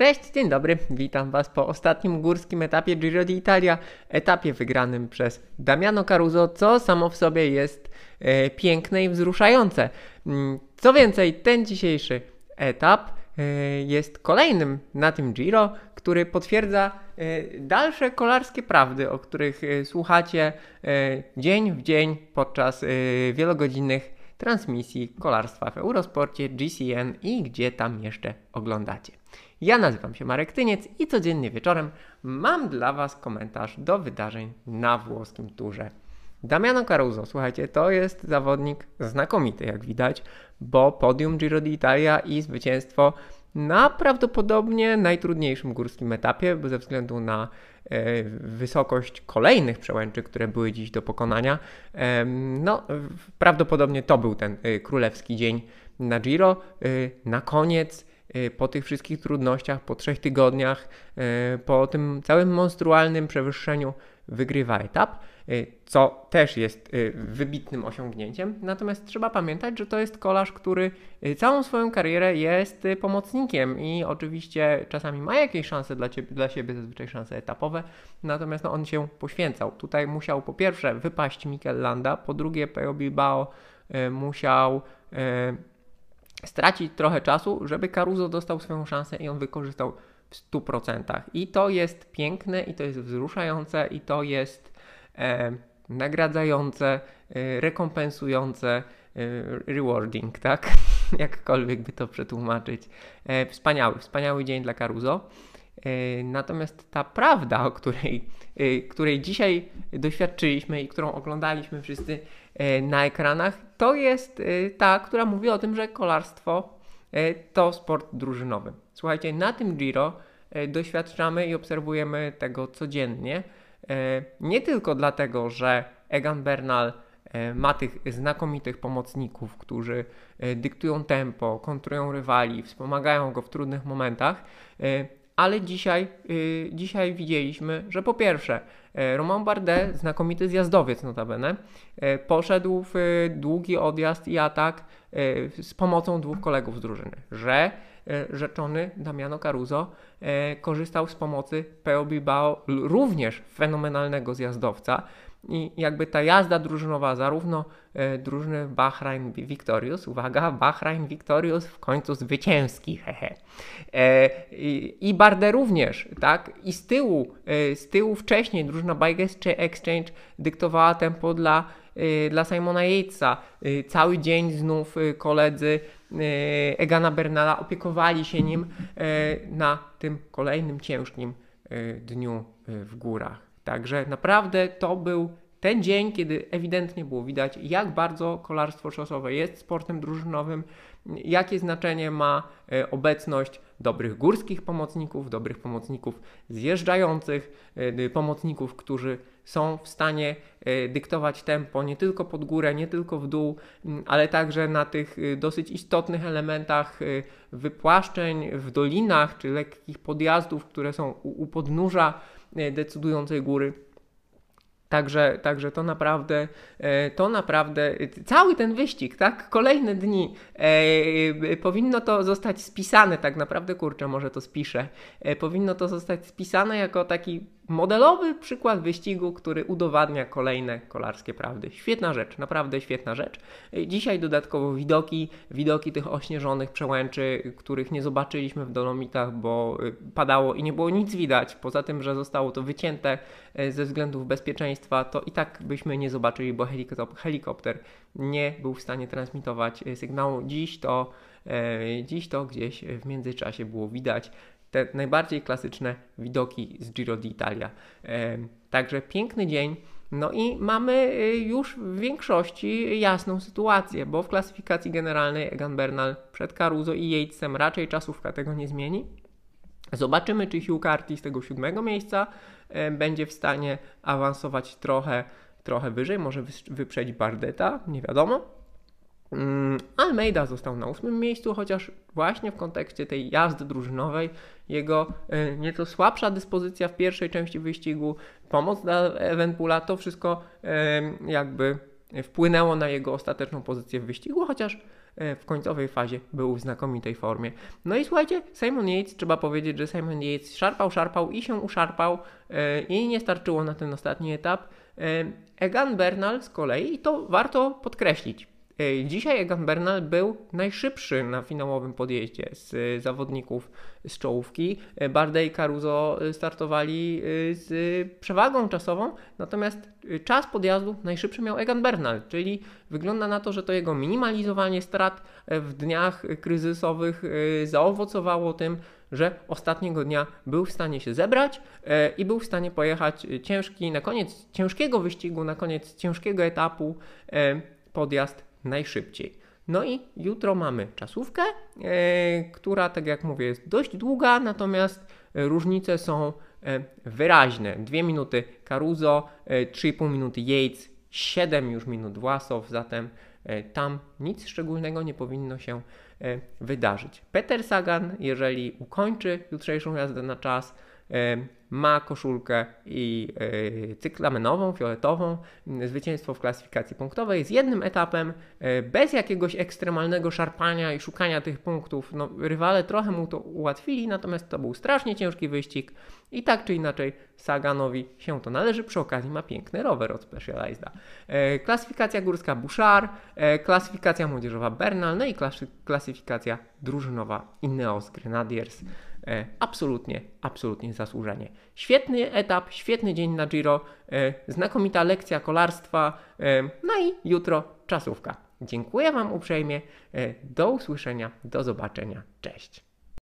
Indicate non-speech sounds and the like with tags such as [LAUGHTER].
Cześć, dzień dobry, witam Was po ostatnim górskim etapie Giro d'Italia, etapie wygranym przez Damiano Caruso, co samo w sobie jest e, piękne i wzruszające. Mm, co więcej, ten dzisiejszy etap e, jest kolejnym na tym Giro, który potwierdza e, dalsze kolarskie prawdy, o których e, słuchacie e, dzień w dzień podczas e, wielogodzinnych transmisji kolarstwa w Eurosporcie, GCN i gdzie tam jeszcze oglądacie. Ja nazywam się Marek Tyniec i codziennie wieczorem mam dla Was komentarz do wydarzeń na włoskim turze. Damiano Caruso, słuchajcie, to jest zawodnik znakomity, jak widać, bo podium Giro d'Italia i zwycięstwo na prawdopodobnie najtrudniejszym górskim etapie, bo ze względu na e, wysokość kolejnych przełęczy, które były dziś do pokonania, no prawdopodobnie to był ten e, królewski dzień na Giro. E, na koniec po tych wszystkich trudnościach, po trzech tygodniach, e, po tym całym monstrualnym przewyższeniu wygrywa etap, e, co też jest wybitnym osiągnięciem. Natomiast trzeba pamiętać, że to jest kolarz, który całą swoją karierę jest pomocnikiem i oczywiście czasami ma jakieś szanse dla, ciebie, dla siebie, zazwyczaj szanse etapowe, natomiast no, on się poświęcał. Tutaj musiał po pierwsze wypaść Mikel Landa, po drugie Pejo Bilbao musiał stracić trochę czasu, żeby Caruso dostał swoją szansę i on wykorzystał w 100%. I to jest piękne, i to jest wzruszające, i to jest e, nagradzające, e, rekompensujące, e, rewarding, tak? [LAUGHS] Jakkolwiek by to przetłumaczyć. E, wspaniały, wspaniały dzień dla Caruso. E, Natomiast ta prawda, o której, e, której dzisiaj doświadczyliśmy i którą oglądaliśmy wszyscy e, na ekranach, to jest ta, która mówi o tym, że kolarstwo to sport drużynowy. Słuchajcie, na tym Giro doświadczamy i obserwujemy tego codziennie. Nie tylko dlatego, że Egan Bernal ma tych znakomitych pomocników, którzy dyktują tempo, kontrują rywali, wspomagają go w trudnych momentach, ale dzisiaj, y, dzisiaj widzieliśmy, że po pierwsze e, Romain Bardet, znakomity zjazdowiec notabene, e, poszedł w e, długi odjazd i atak z pomocą dwóch kolegów z drużyny, że rzeczony Damiano Caruso korzystał z pomocy Peo Bilbao, również fenomenalnego zjazdowca i jakby ta jazda drużynowa zarówno e, drużyny Bahrain Victorious, uwaga, Bahrain Victorious w końcu zwycięski, hehe. E, i, Bardet również, tak? I z tyłu, e, z tyłu wcześniej drużyna Bike Exchange dyktowała tempo dla, dla Simona Yatesa. Cały dzień znów koledzy Egana Bernala opiekowali się nim na tym kolejnym ciężkim dniu w górach. Także naprawdę to był ten dzień, kiedy ewidentnie było widać, jak bardzo kolarstwo szosowe jest sportem drużynowym, jakie znaczenie ma e, obecność dobrych górskich pomocników, dobrych pomocników zjeżdżających, e, pomocników, którzy są w stanie e, dyktować tempo nie tylko pod górę, nie tylko w dół, ale także na tych dosyć istotnych elementach wypłaszczeń w dolinach czy lekkich podjazdów, które są u, podnóża decydującej góry. Także, także to naprawdę, e, to naprawdę, e, cały ten wyścig, tak, kolejne dni, e, e, powinno to zostać spisane, tak naprawdę, kurczę, może to spiszę, e, powinno to zostać spisane jako taki modelowy przykład wyścigu, który udowadnia kolejne kolarskie prawdy. Świetna rzecz, naprawdę świetna rzecz. Dzisiaj dodatkowo widoki, widoki tych ośnieżonych przełęczy, których nie zobaczyliśmy w Dolomitach, bo e, padało i nie było nic widać, poza tym, że zostało to wycięte e, ze względów bezpieczeństwa, to i tak byśmy nie zobaczyli, bo helikop- helikopter nie był w stanie transmitować e, sygnału. Dziś to, dziś to gdzieś w międzyczasie było widać te najbardziej klasyczne widoki z Giro d'Italia. Także piękny dzień. No i mamy e, już w większości jasną sytuację, bo w klasyfikacji generalnej Egan Bernal przed Caruso i Yatesem raczej czasówka tego nie zmieni. Zobaczymy, czy Hugh Carty z tego siódmego miejsca e, będzie w stanie awansować trochę, trochę wyżej, może wyprzedzić Bardeta, nie wiadomo. Mm, Almeida został na ósmym miejscu, chociaż właśnie w kontekście tej jazdy drużynowej jego e, nieco słabsza dyspozycja w pierwszej części wyścigu, pomoc dla Evenpoola, to wszystko e, jakby wpłynęło na jego ostateczną pozycję w wyścigu, chociaż w końcowej fazie był w znakomitej formie. No i słuchajcie, Simon Yates, trzeba powiedzieć, że Simon Yates szarpał, szarpał i się uszarpał i nie starczyło na ten ostatni etap. Egan Bernal z kolei, i to warto podkreślić, dzisiaj Egan Bernal był najszybszy na finałowym podjeździe z e, zawodników z czołówki. E, Bardet i Caruso startowali z przewagą czasową, natomiast czas podjazdu najszybszy miał Egan Bernal, czyli wygląda na to, że to jego minimalizowanie strat w dniach kryzysowych zaowocowało tym, że ostatniego dnia był w stanie się zebrać i był w stanie pojechać ciężki, na koniec ciężkiego wyścigu, na koniec ciężkiego etapu podjazd najszybciej. No i jutro mamy czasówkę, e, która, tak jak mówię, jest dość długa, natomiast różnice są e, wyraźne. 2 minuty Caruso, 3,5 e, minuty Yates, 7 już minut Własow, zatem tam nic szczególnego nie powinno się wydarzyć. Peter Sagan, jeżeli ukończy jutrzejszą jazdę na czas, ma koszulkę i e, cyklamenową, fioletową, zwycięstwo w klasyfikacji punktowej z jednym etapem, e, bez jakiegoś ekstremalnego szarpania i szukania tych punktów. No, rywale trochę mu to ułatwili, natomiast to był strasznie ciężki wyścig i tak czy inaczej Saganowi się to należy. Przy okazji ma piękny rower od Specializeda. E, klasyfikacja górska Bouchard, klasyfikacja młodzieżowa Bernal, no i klasyfikacja drużynowa Ineos Grenadiers. E, absolutnie, absolutnie zasłużenie. Świetny etap, świetny dzień na Giro, e, znakomita lekcja kolarstwa, e, no i jutro czasówka. Dziękuję Wam uprzejmie. Do usłyszenia, do zobaczenia. Cześć.